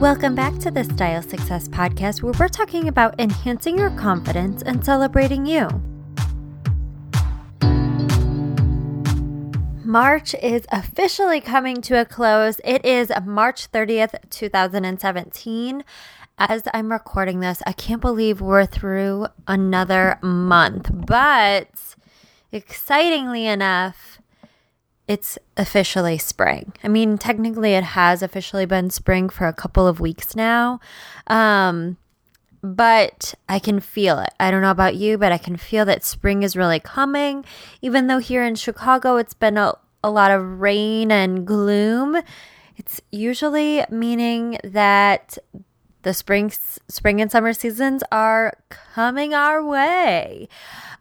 Welcome back to the Style Success Podcast, where we're talking about enhancing your confidence and celebrating you. March is officially coming to a close. It is March 30th, 2017. As I'm recording this, I can't believe we're through another month, but excitingly enough, it's officially spring. I mean, technically, it has officially been spring for a couple of weeks now. Um, but I can feel it. I don't know about you, but I can feel that spring is really coming. Even though here in Chicago it's been a, a lot of rain and gloom, it's usually meaning that the spring spring and summer seasons are coming our way.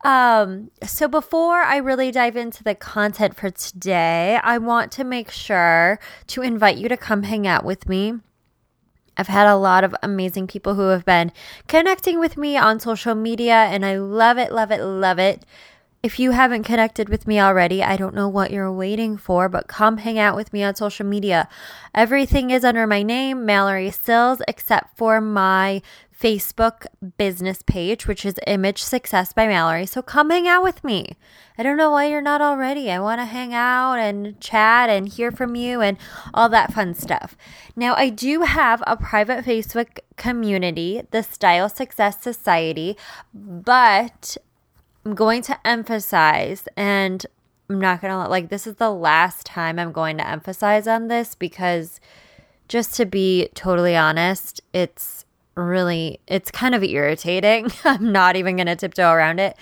Um, so before I really dive into the content for today, I want to make sure to invite you to come hang out with me. I've had a lot of amazing people who have been connecting with me on social media, and I love it, love it, love it. If you haven't connected with me already, I don't know what you're waiting for, but come hang out with me on social media. Everything is under my name, Mallory Sills, except for my Facebook business page, which is Image Success by Mallory. So come hang out with me. I don't know why you're not already. I want to hang out and chat and hear from you and all that fun stuff. Now, I do have a private Facebook community, the Style Success Society, but I'm going to emphasize, and I'm not going to like this is the last time I'm going to emphasize on this because just to be totally honest, it's really it's kind of irritating. I'm not even going to tiptoe around it.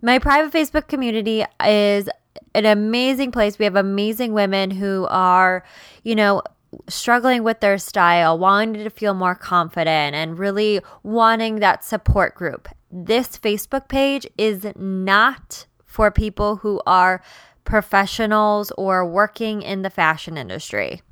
My private Facebook community is an amazing place. We have amazing women who are, you know, struggling with their style, wanting to feel more confident, and really wanting that support group this Facebook page is not for people who are professionals or working in the fashion industry.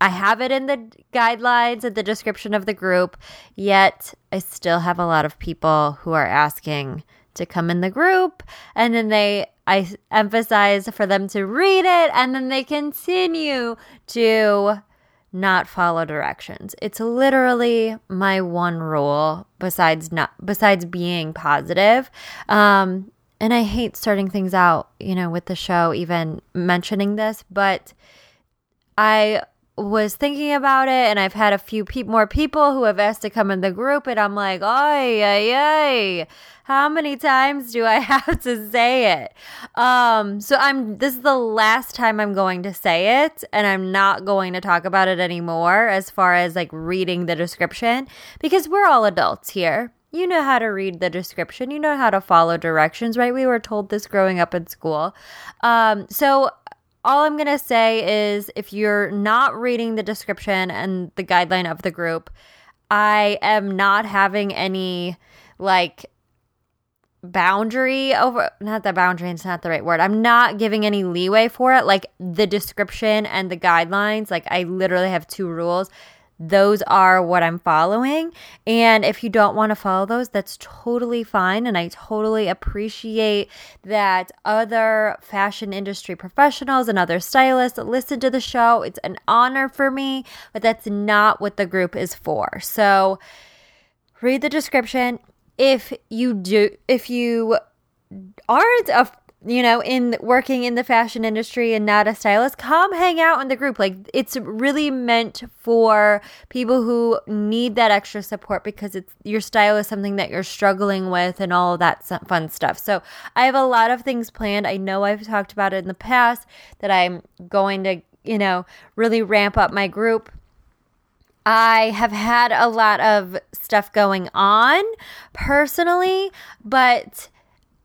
I have it in the guidelines and the description of the group, yet I still have a lot of people who are asking to come in the group and then they I emphasize for them to read it and then they continue to not follow directions. It's literally my one rule besides not besides being positive. Um and I hate starting things out, you know, with the show even mentioning this, but I was thinking about it and I've had a few pe- more people who have asked to come in the group and I'm like, ay, ay, ay, how many times do I have to say it? Um, so I'm, this is the last time I'm going to say it and I'm not going to talk about it anymore as far as like reading the description because we're all adults here. You know how to read the description. You know how to follow directions, right? We were told this growing up in school. Um, so all I'm going to say is if you're not reading the description and the guideline of the group, I am not having any like boundary over not the boundary it's not the right word. I'm not giving any leeway for it. Like the description and the guidelines like i literally have two rules those are what I'm following. And if you don't want to follow those, that's totally fine. And I totally appreciate that other fashion industry professionals and other stylists listen to the show. It's an honor for me, but that's not what the group is for. So read the description. If you do, if you aren't a you know, in working in the fashion industry and not a stylist, come hang out in the group. Like it's really meant for people who need that extra support because it's your style is something that you're struggling with and all that fun stuff. So I have a lot of things planned. I know I've talked about it in the past that I'm going to, you know, really ramp up my group. I have had a lot of stuff going on personally, but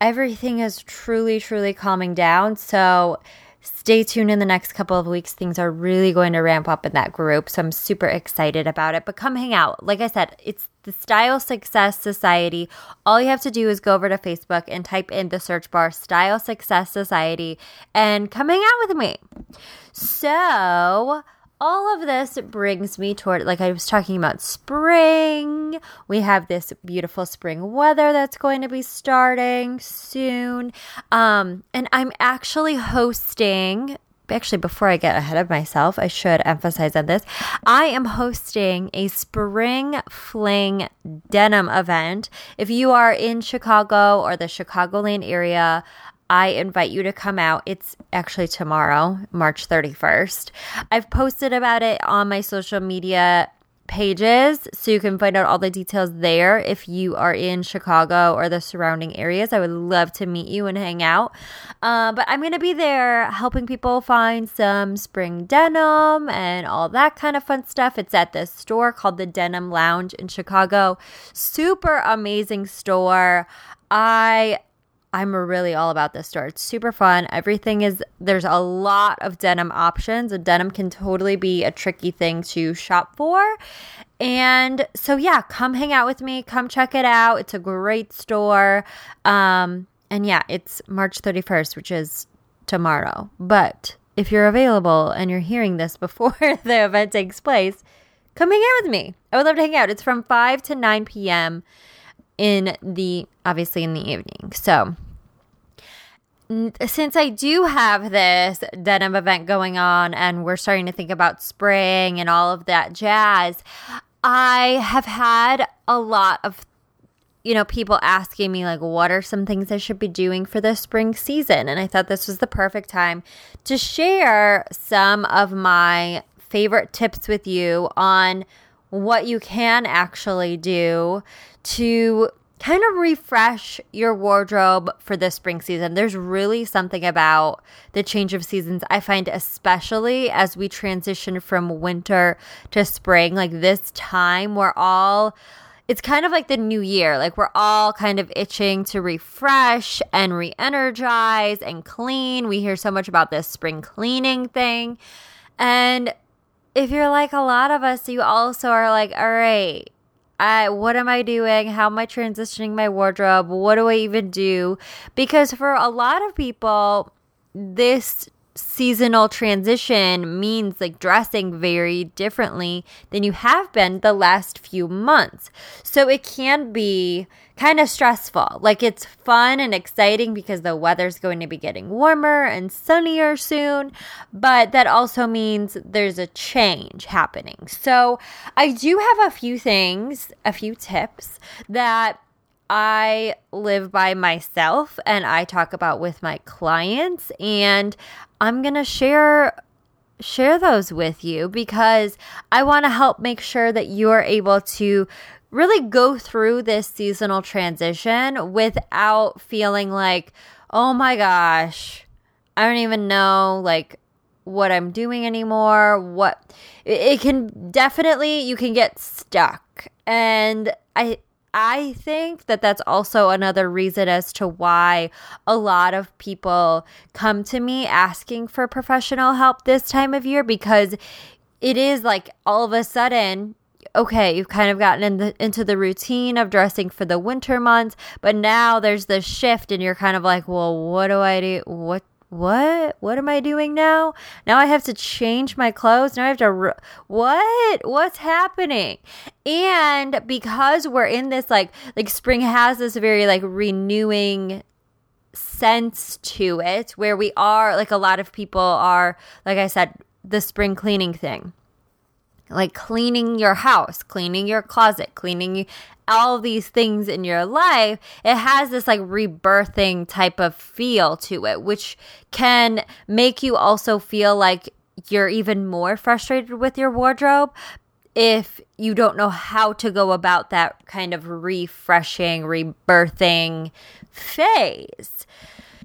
everything is truly, truly calming down. So stay tuned in the next couple of weeks. Things are really going to ramp up in that group. So I'm super excited about it. But come hang out. Like I said, it's the Style Success Society. All you have to do is go over to Facebook and type in the search bar Style Success Society and come hang out with me. So all of this brings me toward, like I was talking about, spring. We have this beautiful spring weather that's going to be starting soon. Um, and I'm actually hosting actually, before I get ahead of myself, I should emphasize on this. I am hosting a spring fling denim event. If you are in Chicago or the Chicagoland area, I invite you to come out. It's actually tomorrow, March 31st. I've posted about it on my social media pages so you can find out all the details there if you are in Chicago or the surrounding areas. I would love to meet you and hang out. Uh, but I'm going to be there helping people find some spring denim and all that kind of fun stuff. It's at this store called the Denim Lounge in Chicago. Super amazing store. I I'm really all about this store. It's super fun. Everything is there's a lot of denim options. A denim can totally be a tricky thing to shop for. And so yeah, come hang out with me. Come check it out. It's a great store. Um and yeah, it's March 31st, which is tomorrow. But if you're available and you're hearing this before the event takes place, come hang out with me. I would love to hang out. It's from 5 to 9 p.m in the obviously in the evening. So since I do have this denim event going on and we're starting to think about spring and all of that jazz, I have had a lot of you know people asking me like what are some things I should be doing for the spring season and I thought this was the perfect time to share some of my favorite tips with you on what you can actually do to kind of refresh your wardrobe for the spring season. There's really something about the change of seasons. I find, especially as we transition from winter to spring, like this time, we're all. It's kind of like the new year. Like we're all kind of itching to refresh and re energize and clean. We hear so much about this spring cleaning thing. And if you're like a lot of us, you also are like, all right, I, what am I doing? How am I transitioning my wardrobe? What do I even do? Because for a lot of people, this seasonal transition means like dressing very differently than you have been the last few months. So it can be kind of stressful. Like it's fun and exciting because the weather's going to be getting warmer and sunnier soon, but that also means there's a change happening. So I do have a few things, a few tips that I live by myself and I talk about with my clients and I'm going to share share those with you because I want to help make sure that you're able to really go through this seasonal transition without feeling like, "Oh my gosh, I don't even know like what I'm doing anymore." What it can definitely you can get stuck. And I I think that that's also another reason as to why a lot of people come to me asking for professional help this time of year because it is like all of a sudden okay, you've kind of gotten in the, into the routine of dressing for the winter months, but now there's this shift and you're kind of like, well, what do I do? What what? What am i doing now? Now i have to change my clothes. Now i have to re- what? What's happening? And because we're in this like like spring has this very like renewing sense to it where we are like a lot of people are like i said the spring cleaning thing like cleaning your house, cleaning your closet, cleaning all these things in your life, it has this like rebirthing type of feel to it, which can make you also feel like you're even more frustrated with your wardrobe if you don't know how to go about that kind of refreshing, rebirthing phase.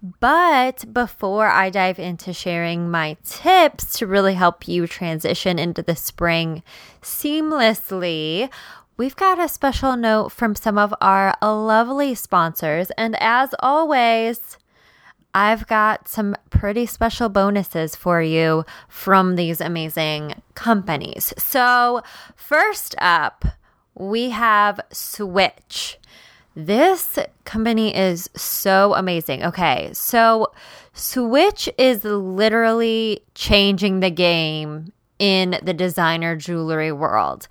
But before I dive into sharing my tips to really help you transition into the spring seamlessly, we've got a special note from some of our lovely sponsors. And as always, I've got some pretty special bonuses for you from these amazing companies. So, first up, we have Switch. This company is so amazing. Okay, so Switch is literally changing the game in the designer jewelry world.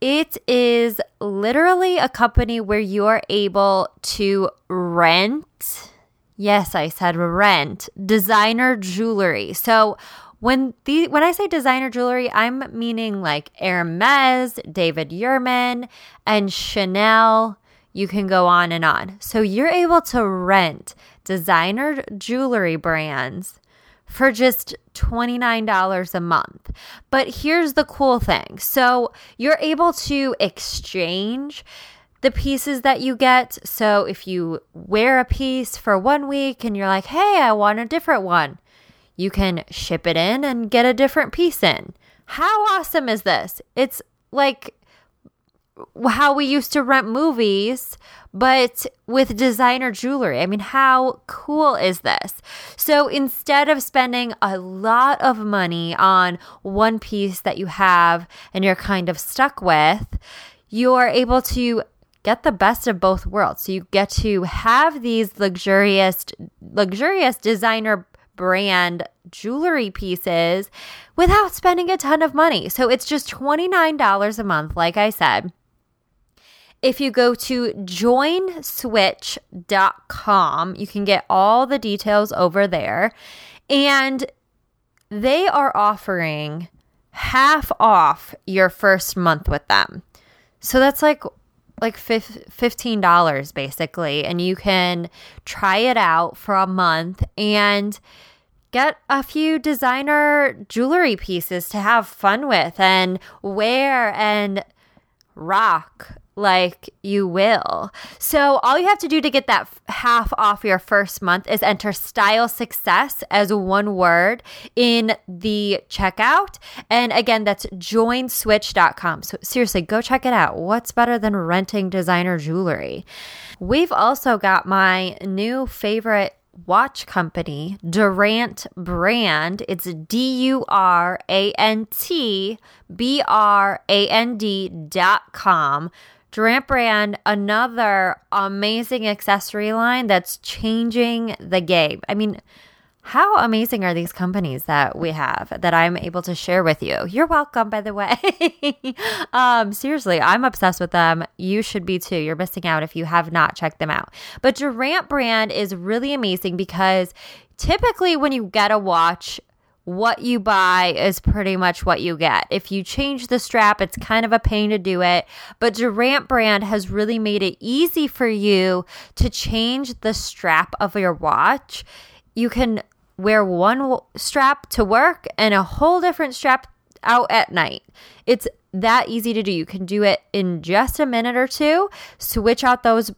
It is literally a company where you're able to rent. Yes, I said rent designer jewelry. So, When the when I say designer jewelry, I'm meaning like Hermes, David Yurman, and Chanel. You can go on and on. So you're able to rent designer jewelry brands for just $29 a month. But here's the cool thing. So you're able to exchange the pieces that you get. So if you wear a piece for one week and you're like, hey, I want a different one, you can ship it in and get a different piece in. How awesome is this? It's like how we used to rent movies, but with designer jewelry. I mean, how cool is this? So instead of spending a lot of money on one piece that you have and you're kind of stuck with, you're able to get the best of both worlds. So you get to have these luxurious luxurious designer brand jewelry pieces without spending a ton of money. So it's just $29 a month like I said. If you go to joinswitch.com, you can get all the details over there. And they are offering half off your first month with them. So that's like like $15 basically and you can try it out for a month and get a few designer jewelry pieces to have fun with and wear and rock like you will. So, all you have to do to get that half off your first month is enter style success as one word in the checkout. And again, that's joinswitch.com. So, seriously, go check it out. What's better than renting designer jewelry? We've also got my new favorite watch company, Durant Brand. It's D U R A N T B R A N D dot com Durant Brand, another amazing accessory line that's changing the game. I mean, how amazing are these companies that we have that I'm able to share with you? You're welcome, by the way. um, seriously, I'm obsessed with them. You should be too. You're missing out if you have not checked them out. But Durant brand is really amazing because typically when you get a watch, what you buy is pretty much what you get. If you change the strap, it's kind of a pain to do it, but Durant brand has really made it easy for you to change the strap of your watch. You can wear one strap to work and a whole different strap out at night. It's that easy to do. You can do it in just a minute or two. Switch out those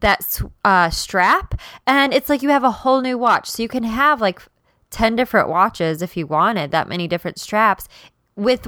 that uh, strap, and it's like you have a whole new watch. So you can have like 10 different watches if you wanted that many different straps with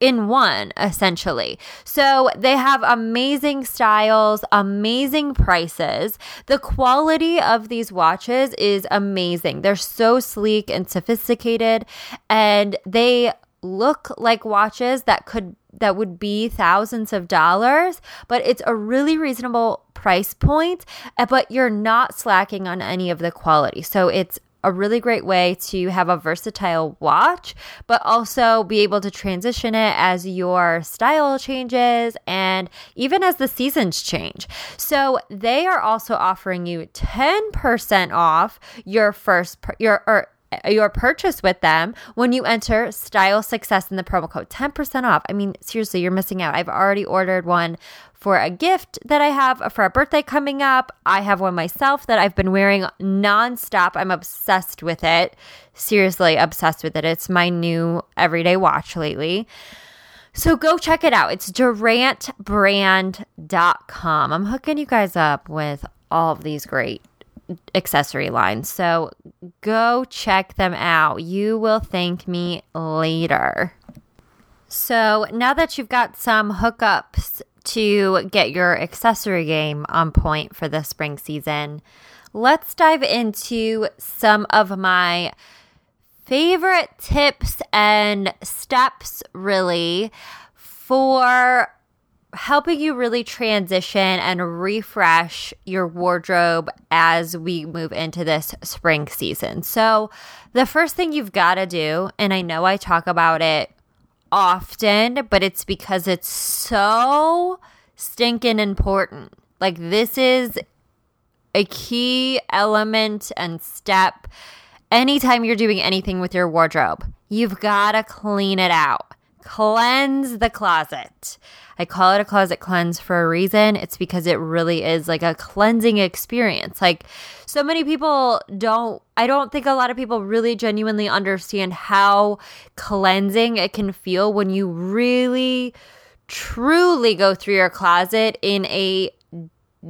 in one essentially. So they have amazing styles, amazing prices. The quality of these watches is amazing. They're so sleek and sophisticated and they look like watches that could that would be thousands of dollars, but it's a really reasonable price point, eh, but you're not slacking on any of the quality. So it's a really great way to have a versatile watch, but also be able to transition it as your style changes and even as the seasons change. So they are also offering you 10% off your first, your, or your purchase with them when you enter style success in the promo code 10% off. I mean, seriously, you're missing out. I've already ordered one for a gift that I have for a birthday coming up. I have one myself that I've been wearing nonstop. I'm obsessed with it. Seriously, obsessed with it. It's my new everyday watch lately. So go check it out. It's durantbrand.com. I'm hooking you guys up with all of these great accessory lines. So go check them out. You will thank me later. So now that you've got some hookups to get your accessory game on point for the spring season, let's dive into some of my favorite tips and steps, really, for helping you really transition and refresh your wardrobe as we move into this spring season. So, the first thing you've got to do, and I know I talk about it often, but it's because it's so stinking important. Like, this is a key element and step anytime you're doing anything with your wardrobe. you've got to clean it out. Cleanse the closet. I call it a closet cleanse for a reason. It's because it really is like a cleansing experience. Like so many people don't I don't think a lot of people really genuinely understand how cleansing it can feel when you really truly go through your closet in a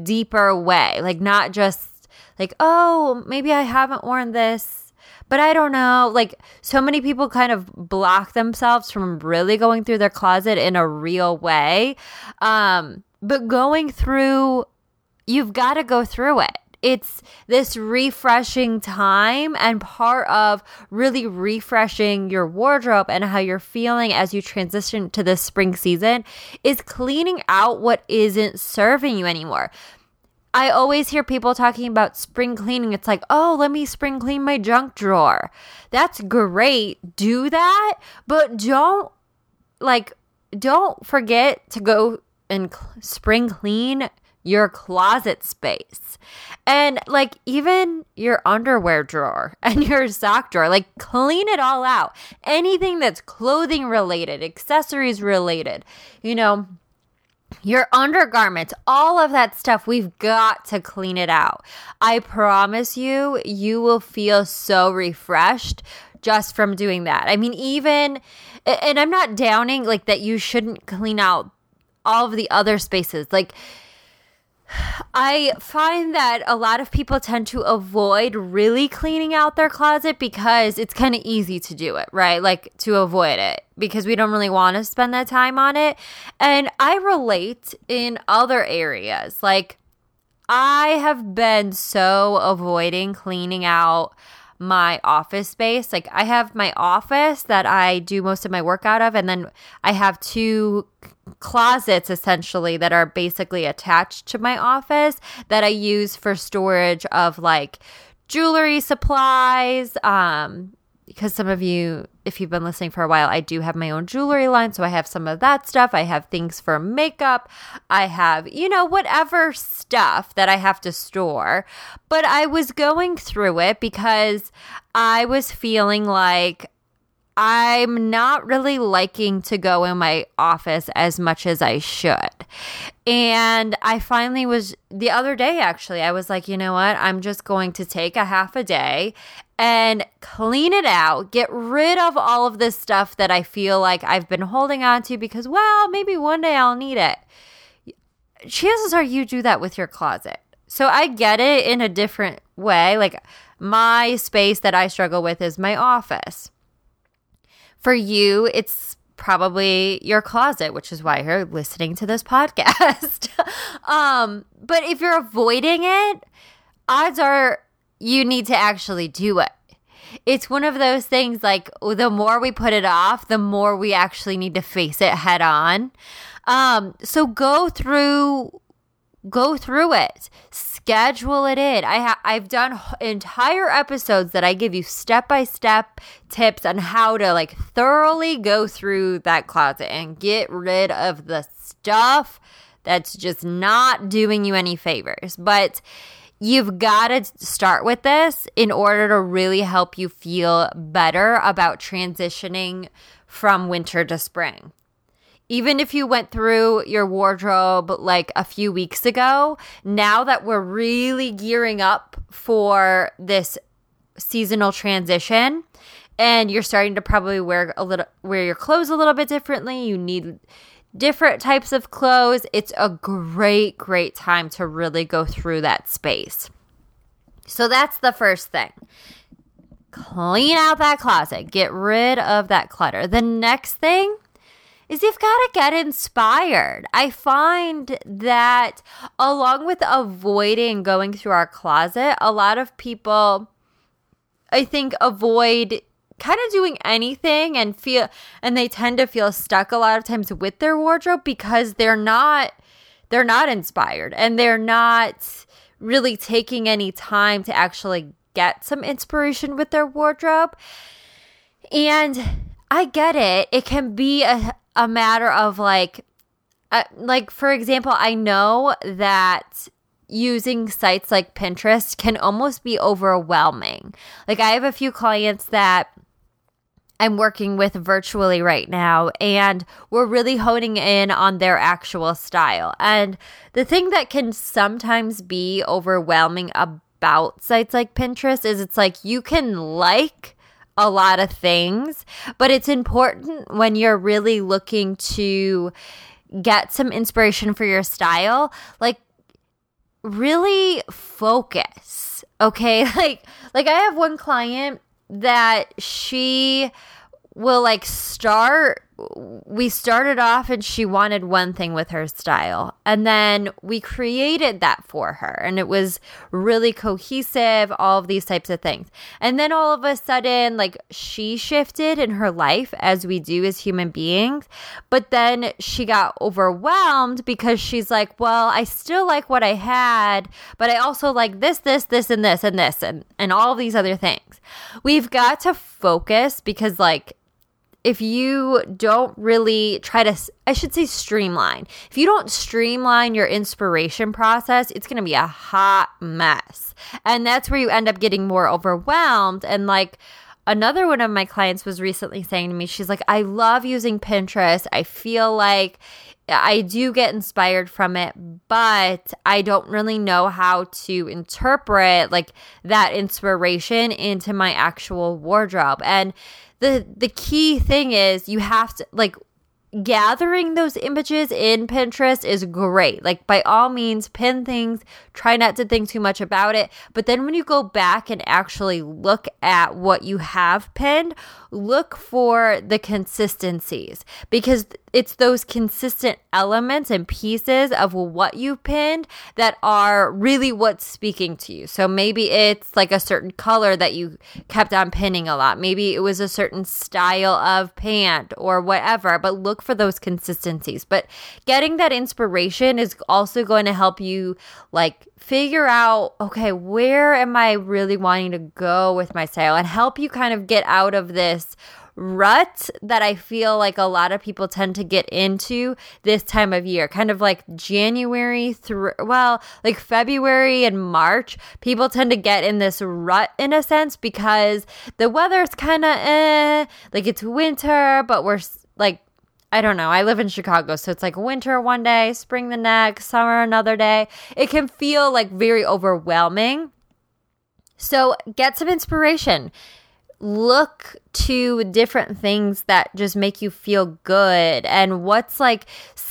deeper way. Like not just like, "Oh, maybe I haven't worn this but I don't know. Like, so many people kind of block themselves from really going through their closet in a real way. Um, but going through, you've got to go through it. It's this refreshing time, and part of really refreshing your wardrobe and how you're feeling as you transition to the spring season is cleaning out what isn't serving you anymore. I always hear people talking about spring cleaning. It's like, oh, let me spring clean my junk drawer. That's great. Do that, but don't like, don't forget to go and cl- spring clean your closet space. And like even your underwear drawer and your sock drawer, like clean it all out. Anything that's clothing related, accessories related, you know, your undergarments, all of that stuff, we've got to clean it out. I promise you, you will feel so refreshed just from doing that. I mean, even, and I'm not downing like that you shouldn't clean out all of the other spaces. Like, I find that a lot of people tend to avoid really cleaning out their closet because it's kind of easy to do it, right? Like to avoid it because we don't really want to spend that time on it. And I relate in other areas. Like I have been so avoiding cleaning out my office space. Like I have my office that I do most of my work out of and then I have two closets essentially that are basically attached to my office that I use for storage of like jewelry supplies um because some of you if you've been listening for a while I do have my own jewelry line so I have some of that stuff. I have things for makeup. I have you know whatever stuff that I have to store. But I was going through it because I was feeling like I'm not really liking to go in my office as much as I should. And I finally was the other day, actually, I was like, you know what? I'm just going to take a half a day and clean it out, get rid of all of this stuff that I feel like I've been holding on to because, well, maybe one day I'll need it. Chances are you do that with your closet. So I get it in a different way. Like my space that I struggle with is my office. For you, it's probably your closet, which is why you're listening to this podcast. um, but if you're avoiding it, odds are you need to actually do it. It's one of those things like the more we put it off, the more we actually need to face it head on. Um, so go through go through it. Schedule it in. I ha- i've done entire episodes that i give you step by step tips on how to like thoroughly go through that closet and get rid of the stuff that's just not doing you any favors. But You've got to start with this in order to really help you feel better about transitioning from winter to spring even if you went through your wardrobe like a few weeks ago, now that we're really gearing up for this seasonal transition and you're starting to probably wear a little wear your clothes a little bit differently, you need different types of clothes. It's a great great time to really go through that space. So that's the first thing. Clean out that closet. Get rid of that clutter. The next thing is you've got to get inspired. I find that along with avoiding going through our closet, a lot of people, I think, avoid kind of doing anything and feel, and they tend to feel stuck a lot of times with their wardrobe because they're not, they're not inspired and they're not really taking any time to actually get some inspiration with their wardrobe. And I get it. It can be a, a matter of like uh, like for example, I know that using sites like Pinterest can almost be overwhelming. Like I have a few clients that I'm working with virtually right now, and we're really honing in on their actual style. And the thing that can sometimes be overwhelming about sites like Pinterest is it's like you can like a lot of things, but it's important when you're really looking to get some inspiration for your style, like really focus. Okay? Like like I have one client that she will like start we started off and she wanted one thing with her style. And then we created that for her. And it was really cohesive all of these types of things. And then all of a sudden like she shifted in her life as we do as human beings. But then she got overwhelmed because she's like well i still like what i had but i also like this this this and this and this and and all these other things. We've got to focus because like if you don't really try to, I should say, streamline, if you don't streamline your inspiration process, it's going to be a hot mess. And that's where you end up getting more overwhelmed. And like, another one of my clients was recently saying to me, she's like, I love using Pinterest. I feel like I do get inspired from it, but I don't really know how to interpret like that inspiration into my actual wardrobe. And the the key thing is you have to like gathering those images in Pinterest is great. Like, by all means, pin things, try not to think too much about it. But then when you go back and actually look at what you have pinned, look for the consistencies because it's those consistent elements and pieces of what you've pinned that are really what's speaking to you. So maybe it's like a certain color that you kept on pinning a lot. Maybe it was a certain style of pant or whatever, but look for those consistencies. But getting that inspiration is also going to help you like figure out okay, where am I really wanting to go with my style and help you kind of get out of this rut that I feel like a lot of people tend to get into this time of year. Kind of like January through, well, like February and March, people tend to get in this rut in a sense because the weather's kind of eh, like it's winter, but we're like, I don't know. I live in Chicago, so it's like winter one day, spring the next, summer another day. It can feel like very overwhelming. So get some inspiration look to different things that just make you feel good and what's like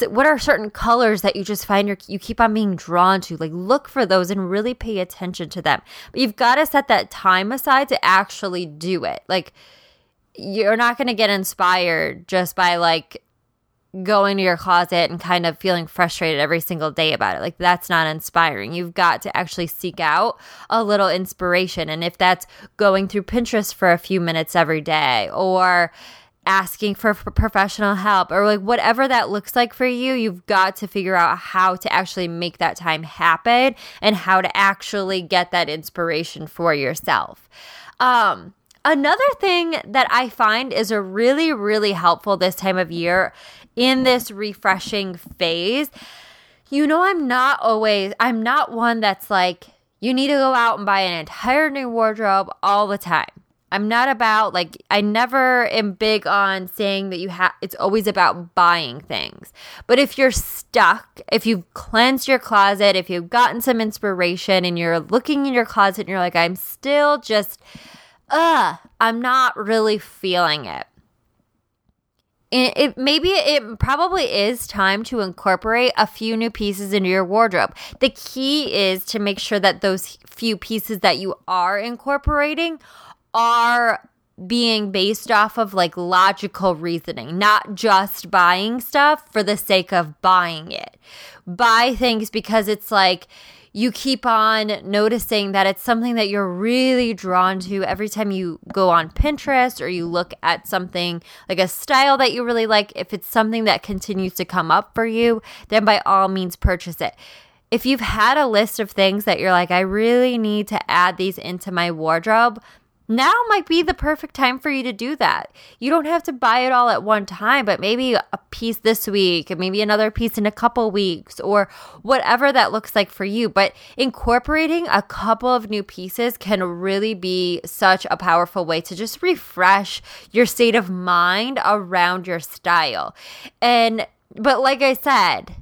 what are certain colors that you just find your you keep on being drawn to? Like look for those and really pay attention to them. But you've got to set that time aside to actually do it. Like you're not going to get inspired just by like going to your closet and kind of feeling frustrated every single day about it. Like that's not inspiring. You've got to actually seek out a little inspiration. And if that's going through Pinterest for a few minutes every day or asking for professional help or like whatever that looks like for you, you've got to figure out how to actually make that time happen and how to actually get that inspiration for yourself. Um Another thing that I find is a really, really helpful this time of year in this refreshing phase. You know, I'm not always, I'm not one that's like, you need to go out and buy an entire new wardrobe all the time. I'm not about like I never am big on saying that you have it's always about buying things. But if you're stuck, if you've cleansed your closet, if you've gotten some inspiration and you're looking in your closet and you're like I'm still just uh I'm not really feeling it it, it, maybe it probably is time to incorporate a few new pieces into your wardrobe. The key is to make sure that those few pieces that you are incorporating are being based off of like logical reasoning, not just buying stuff for the sake of buying it. Buy things because it's like you keep on noticing that it's something that you're really drawn to every time you go on Pinterest or you look at something like a style that you really like. If it's something that continues to come up for you, then by all means purchase it. If you've had a list of things that you're like, I really need to add these into my wardrobe, now might be the perfect time for you to do that. You don't have to buy it all at one time, but maybe a piece this week, and maybe another piece in a couple weeks, or whatever that looks like for you. But incorporating a couple of new pieces can really be such a powerful way to just refresh your state of mind around your style. And, but like I said,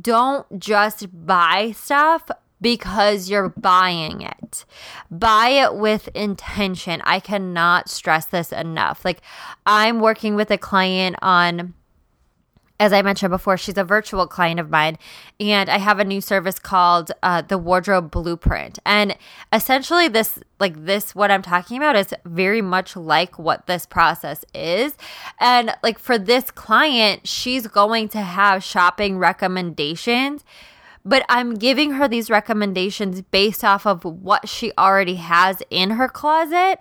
don't just buy stuff because you're buying it. Buy it with intention. I cannot stress this enough. Like, I'm working with a client on as I mentioned before, she's a virtual client of mine, and I have a new service called uh, the Wardrobe Blueprint. And essentially, this, like this, what I'm talking about is very much like what this process is. And like for this client, she's going to have shopping recommendations but I'm giving her these recommendations based off of what she already has in her closet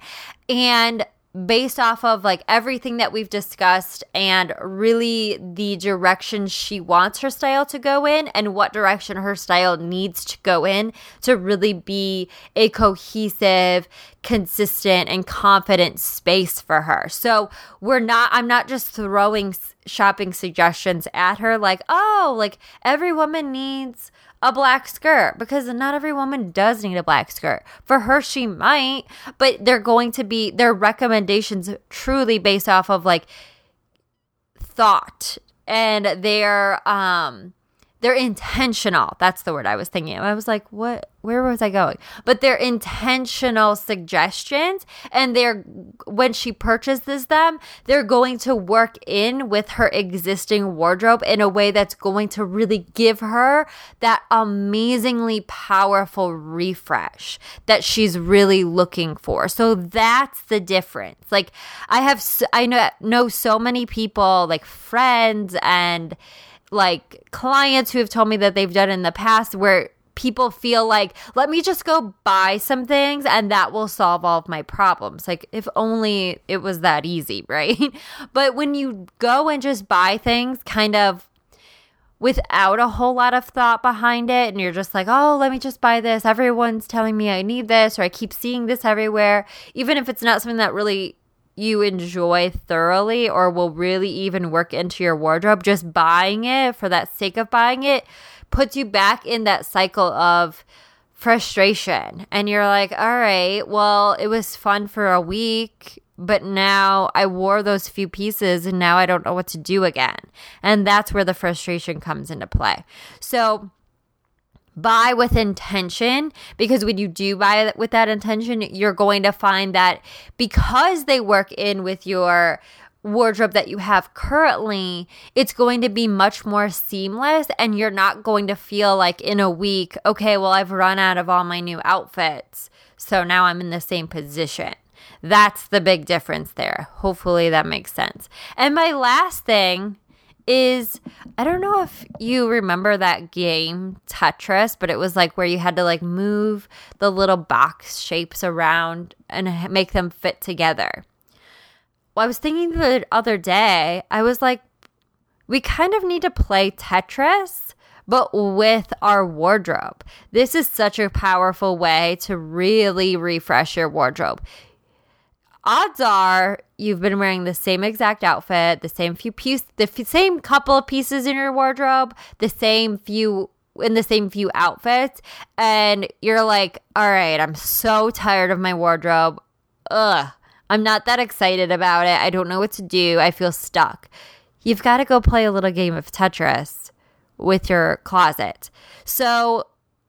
and based off of like everything that we've discussed and really the direction she wants her style to go in and what direction her style needs to go in to really be a cohesive, consistent, and confident space for her. So we're not, I'm not just throwing shopping suggestions at her like, oh, like every woman needs a black skirt because not every woman does need a black skirt. For her, she might, but they're going to be their recommendations truly based off of like thought and their um they're intentional. That's the word I was thinking. I was like, what where was I going? But they're intentional suggestions and they're when she purchases them, they're going to work in with her existing wardrobe in a way that's going to really give her that amazingly powerful refresh that she's really looking for. So that's the difference. Like I have I know know so many people like friends and like clients who have told me that they've done in the past where people feel like let me just go buy some things and that will solve all of my problems. Like if only it was that easy right? But when you go and just buy things kind of without a whole lot of thought behind it and you're just like oh let me just buy this. Everyone's telling me i need this or i keep seeing this everywhere even if it's not something that really you enjoy thoroughly or will really even work into your wardrobe, just buying it for that sake of buying it puts you back in that cycle of frustration. And you're like, all right, well, it was fun for a week, but now I wore those few pieces and now I don't know what to do again. And that's where the frustration comes into play. So, buy with intention because when you do buy with that intention you're going to find that because they work in with your wardrobe that you have currently it's going to be much more seamless and you're not going to feel like in a week okay well I've run out of all my new outfits so now I'm in the same position. That's the big difference there. Hopefully that makes sense. And my last thing is I don't know if you remember that game Tetris, but it was like where you had to like move the little box shapes around and make them fit together. Well, I was thinking the other day, I was like, we kind of need to play Tetris, but with our wardrobe. This is such a powerful way to really refresh your wardrobe odds are you've been wearing the same exact outfit, the same few pieces, the f- same couple of pieces in your wardrobe, the same few in the same few outfits, and you're like, all right, I'm so tired of my wardrobe. Ugh, I'm not that excited about it. I don't know what to do. I feel stuck. You've got to go play a little game of Tetris with your closet. So,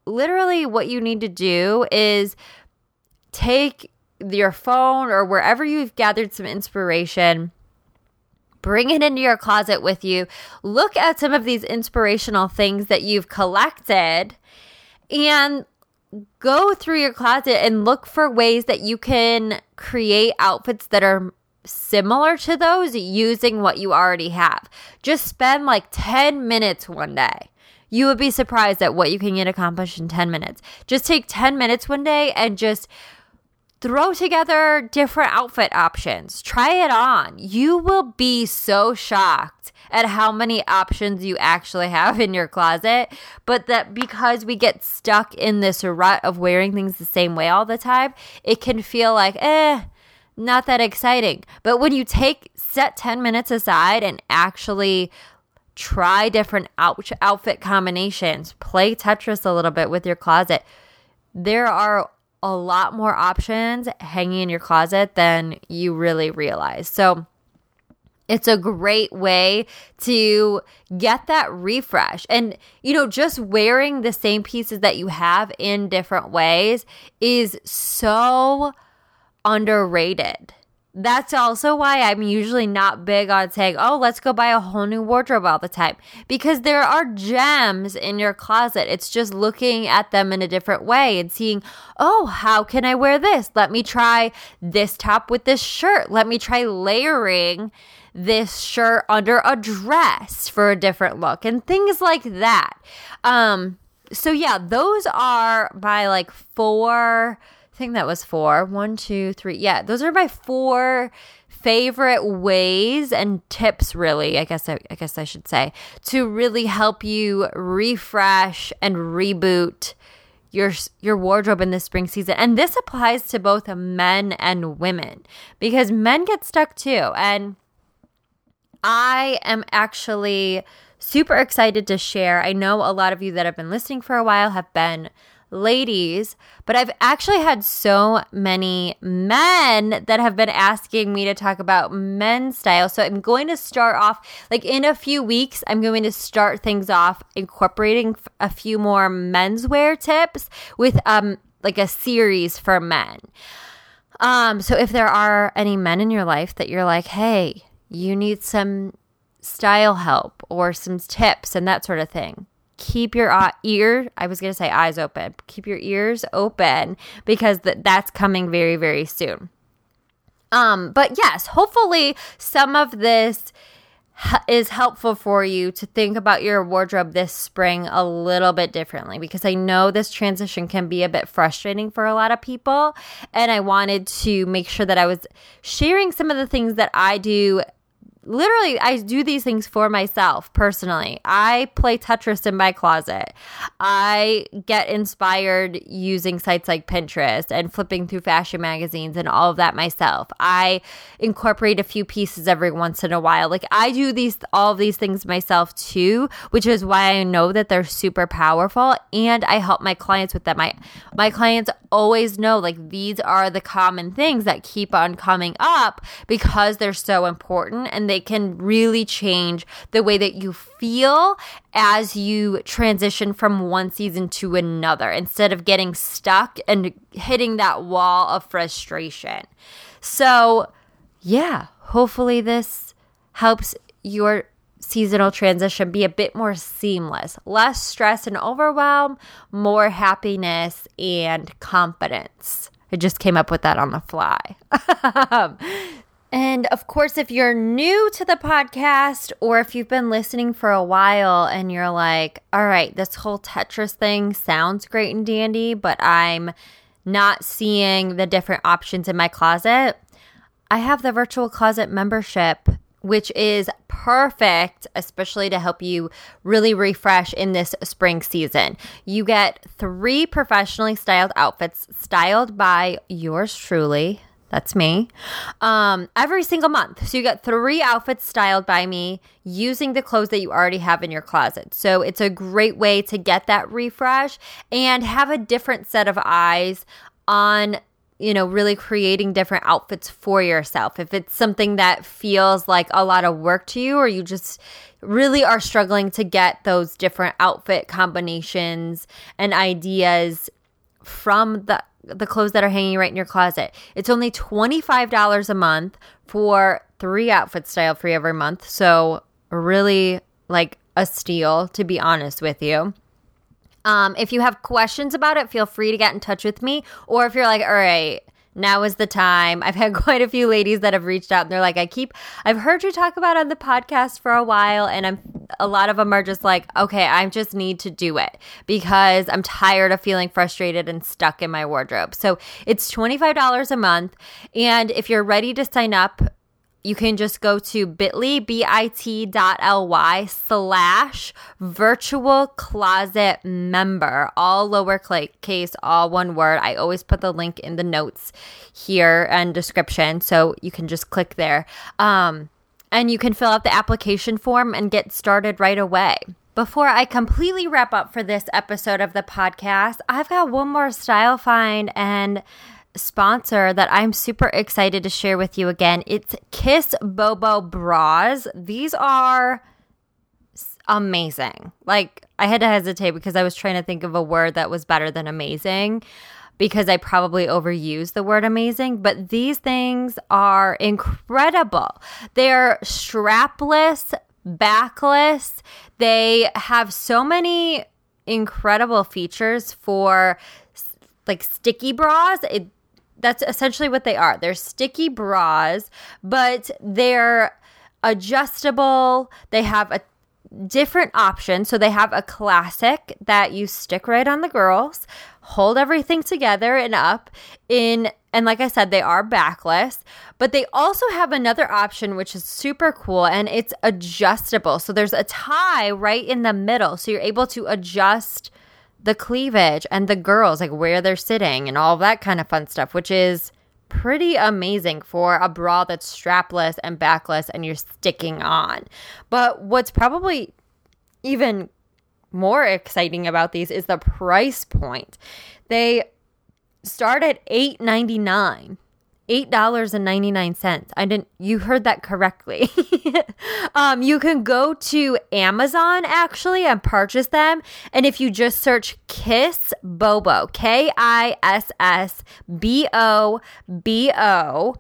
literally, what you need to do is take your phone or wherever you've gathered some inspiration bring it into your closet with you. Look at some of these inspirational things that you've collected and go through your closet and look for ways that you can create outfits that are similar to those using what you already have. Just spend like 10 minutes one day. You would be surprised at what you can get accomplished in 10 minutes. Just take 10 minutes one day and just throw together different outfit options. Try it on. You will be so shocked at how many options you actually have in your closet. But that because we get stuck in this rut of wearing things the same way all the time, it can feel like, eh, not that exciting. But when you take set 10 minutes aside and actually try different out- outfit combinations, play Tetris a little bit with your closet, there are a lot more options hanging in your closet than you really realize. So, it's a great way to get that refresh. And, you know, just wearing the same pieces that you have in different ways is so underrated that's also why I'm usually not big on saying, oh, let's go buy a whole new wardrobe all the time because there are gems in your closet. It's just looking at them in a different way and seeing, oh, how can I wear this? Let me try this top with this shirt. Let me try layering this shirt under a dress for a different look and things like that. Um, so yeah, those are my like four I think that was four. One, two, three. Yeah, those are my four favorite ways and tips really i guess I, I, guess i should say to really help you refresh and reboot your your wardrobe in the spring season and this applies to both men and women because men get stuck too and i am actually super excited to share i know a lot of you that have been listening for a while have been ladies, but I've actually had so many men that have been asking me to talk about men's style. So I'm going to start off, like in a few weeks, I'm going to start things off incorporating a few more menswear tips with um like a series for men. Um, so if there are any men in your life that you're like, hey, you need some style help or some tips and that sort of thing, keep your ear i was going to say eyes open keep your ears open because th- that's coming very very soon um but yes hopefully some of this is helpful for you to think about your wardrobe this spring a little bit differently because I know this transition can be a bit frustrating for a lot of people. And I wanted to make sure that I was sharing some of the things that I do literally I do these things for myself personally. I play Tetris in my closet. I get inspired using sites like Pinterest and flipping through fashion magazines and all of that myself. I incorporate a few pieces every once in a while. Like I do these all of these things myself too, which is why I know that they're super powerful and I help my clients with that. My my clients always know like these are the common things that keep on coming up because they're so important and they can really change the way that you feel as you transition from one season to another instead of getting stuck and hitting that wall of frustration. So, yeah, hopefully this helps your seasonal transition be a bit more seamless, less stress and overwhelm, more happiness and confidence. I just came up with that on the fly. and of course, if you're new to the podcast or if you've been listening for a while and you're like, all right, this whole Tetris thing sounds great and dandy, but I'm not seeing the different options in my closet, I have the virtual closet membership which is perfect, especially to help you really refresh in this spring season. You get three professionally styled outfits styled by yours truly. That's me. Um, every single month. So you get three outfits styled by me using the clothes that you already have in your closet. So it's a great way to get that refresh and have a different set of eyes on you know, really creating different outfits for yourself. If it's something that feels like a lot of work to you, or you just really are struggling to get those different outfit combinations and ideas from the the clothes that are hanging right in your closet. It's only $25 a month for three outfits style free every month. So, really like a steal to be honest with you. Um, if you have questions about it, feel free to get in touch with me. Or if you're like, all right, now is the time. I've had quite a few ladies that have reached out and they're like, I keep, I've heard you talk about on the podcast for a while. And I'm, a lot of them are just like, okay, I just need to do it because I'm tired of feeling frustrated and stuck in my wardrobe. So it's $25 a month. And if you're ready to sign up, you can just go to bit.ly, bit.ly slash virtual closet member, all lowercase, all one word. I always put the link in the notes here and description. So you can just click there. Um, and you can fill out the application form and get started right away. Before I completely wrap up for this episode of the podcast, I've got one more style find and sponsor that I'm super excited to share with you again. It's Kiss Bobo Bras. These are amazing. Like, I had to hesitate because I was trying to think of a word that was better than amazing because I probably overused the word amazing, but these things are incredible. They're strapless, backless. They have so many incredible features for like sticky bras. It that's essentially what they are. They're sticky bras, but they're adjustable. They have a different option. So they have a classic that you stick right on the girls, hold everything together and up in and like I said they are backless, but they also have another option which is super cool and it's adjustable. So there's a tie right in the middle so you're able to adjust the cleavage and the girls, like where they're sitting and all that kind of fun stuff, which is pretty amazing for a bra that's strapless and backless and you're sticking on. But what's probably even more exciting about these is the price point. They start at $8.99 $8.99. I didn't you heard that correctly. um you can go to Amazon actually and purchase them and if you just search Kiss Bobo, K I S S B O B O,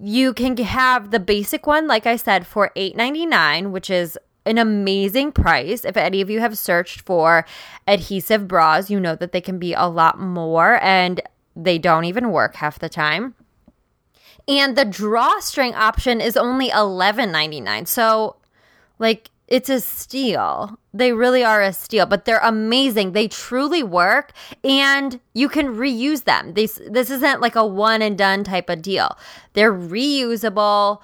you can have the basic one like I said for $8.99, which is an amazing price. If any of you have searched for adhesive bras, you know that they can be a lot more and they don't even work half the time. And the drawstring option is only $11.99. So, like, it's a steal. They really are a steal, but they're amazing. They truly work and you can reuse them. This this isn't like a one and done type of deal. They're reusable.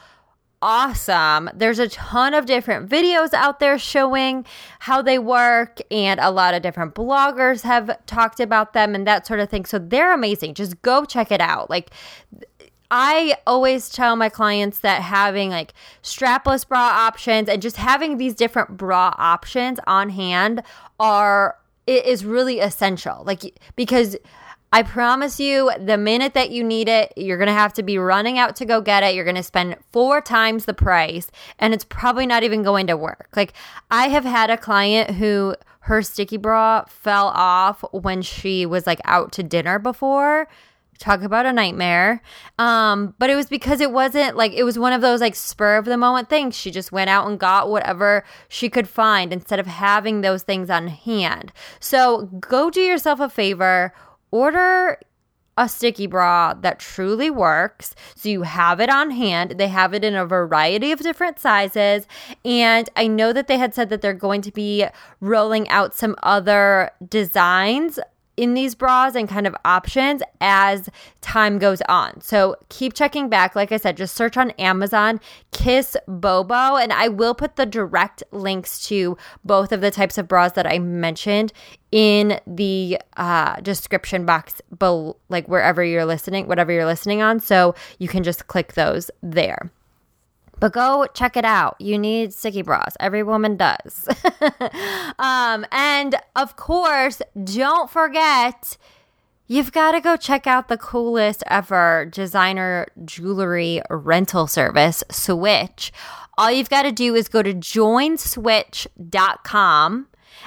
Awesome. There's a ton of different videos out there showing how they work, and a lot of different bloggers have talked about them and that sort of thing. So they're amazing. Just go check it out. Like, I always tell my clients that having like strapless bra options and just having these different bra options on hand are it is really essential. Like because I promise you, the minute that you need it, you're going to have to be running out to go get it. You're going to spend four times the price, and it's probably not even going to work. Like, I have had a client who her sticky bra fell off when she was like out to dinner before talk about a nightmare. Um, but it was because it wasn't like it was one of those like spur of the moment things. She just went out and got whatever she could find instead of having those things on hand. So go do yourself a favor, order a sticky bra that truly works. So you have it on hand. They have it in a variety of different sizes. And I know that they had said that they're going to be rolling out some other designs in these bras and kind of options as time goes on. So keep checking back. Like I said, just search on Amazon Kiss Bobo, and I will put the direct links to both of the types of bras that I mentioned in the uh, description box, below, like wherever you're listening, whatever you're listening on. So you can just click those there. But go check it out. You need sticky bras. Every woman does. um, and of course, don't forget you've got to go check out the coolest ever designer jewelry rental service, Switch. All you've got to do is go to joinswitch.com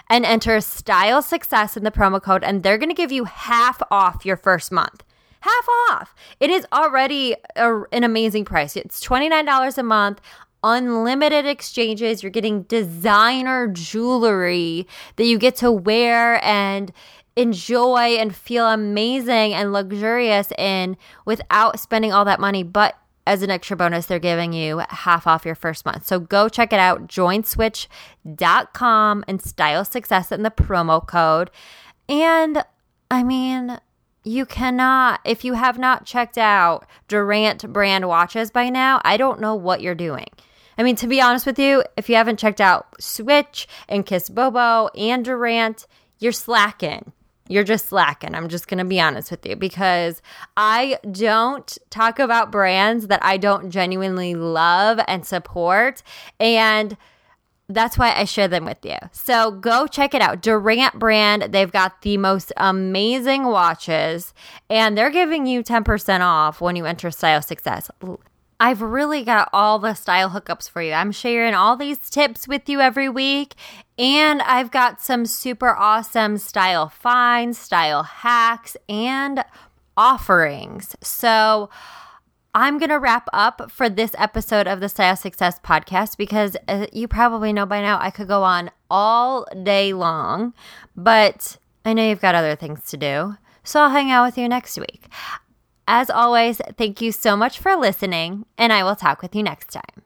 and enter style success in the promo code, and they're going to give you half off your first month half off. It is already a, an amazing price. It's $29 a month unlimited exchanges. You're getting designer jewelry that you get to wear and enjoy and feel amazing and luxurious in without spending all that money. But as an extra bonus, they're giving you half off your first month. So go check it out, joinswitch.com and style success in the promo code. And I mean, you cannot, if you have not checked out Durant brand watches by now, I don't know what you're doing. I mean, to be honest with you, if you haven't checked out Switch and Kiss Bobo and Durant, you're slacking. You're just slacking. I'm just going to be honest with you because I don't talk about brands that I don't genuinely love and support. And that's why I share them with you. So go check it out. Durant brand, they've got the most amazing watches and they're giving you 10% off when you enter Style Success. I've really got all the style hookups for you. I'm sharing all these tips with you every week, and I've got some super awesome style finds, style hacks, and offerings. So, I'm going to wrap up for this episode of the Style Success podcast because uh, you probably know by now I could go on all day long, but I know you've got other things to do. So I'll hang out with you next week. As always, thank you so much for listening, and I will talk with you next time.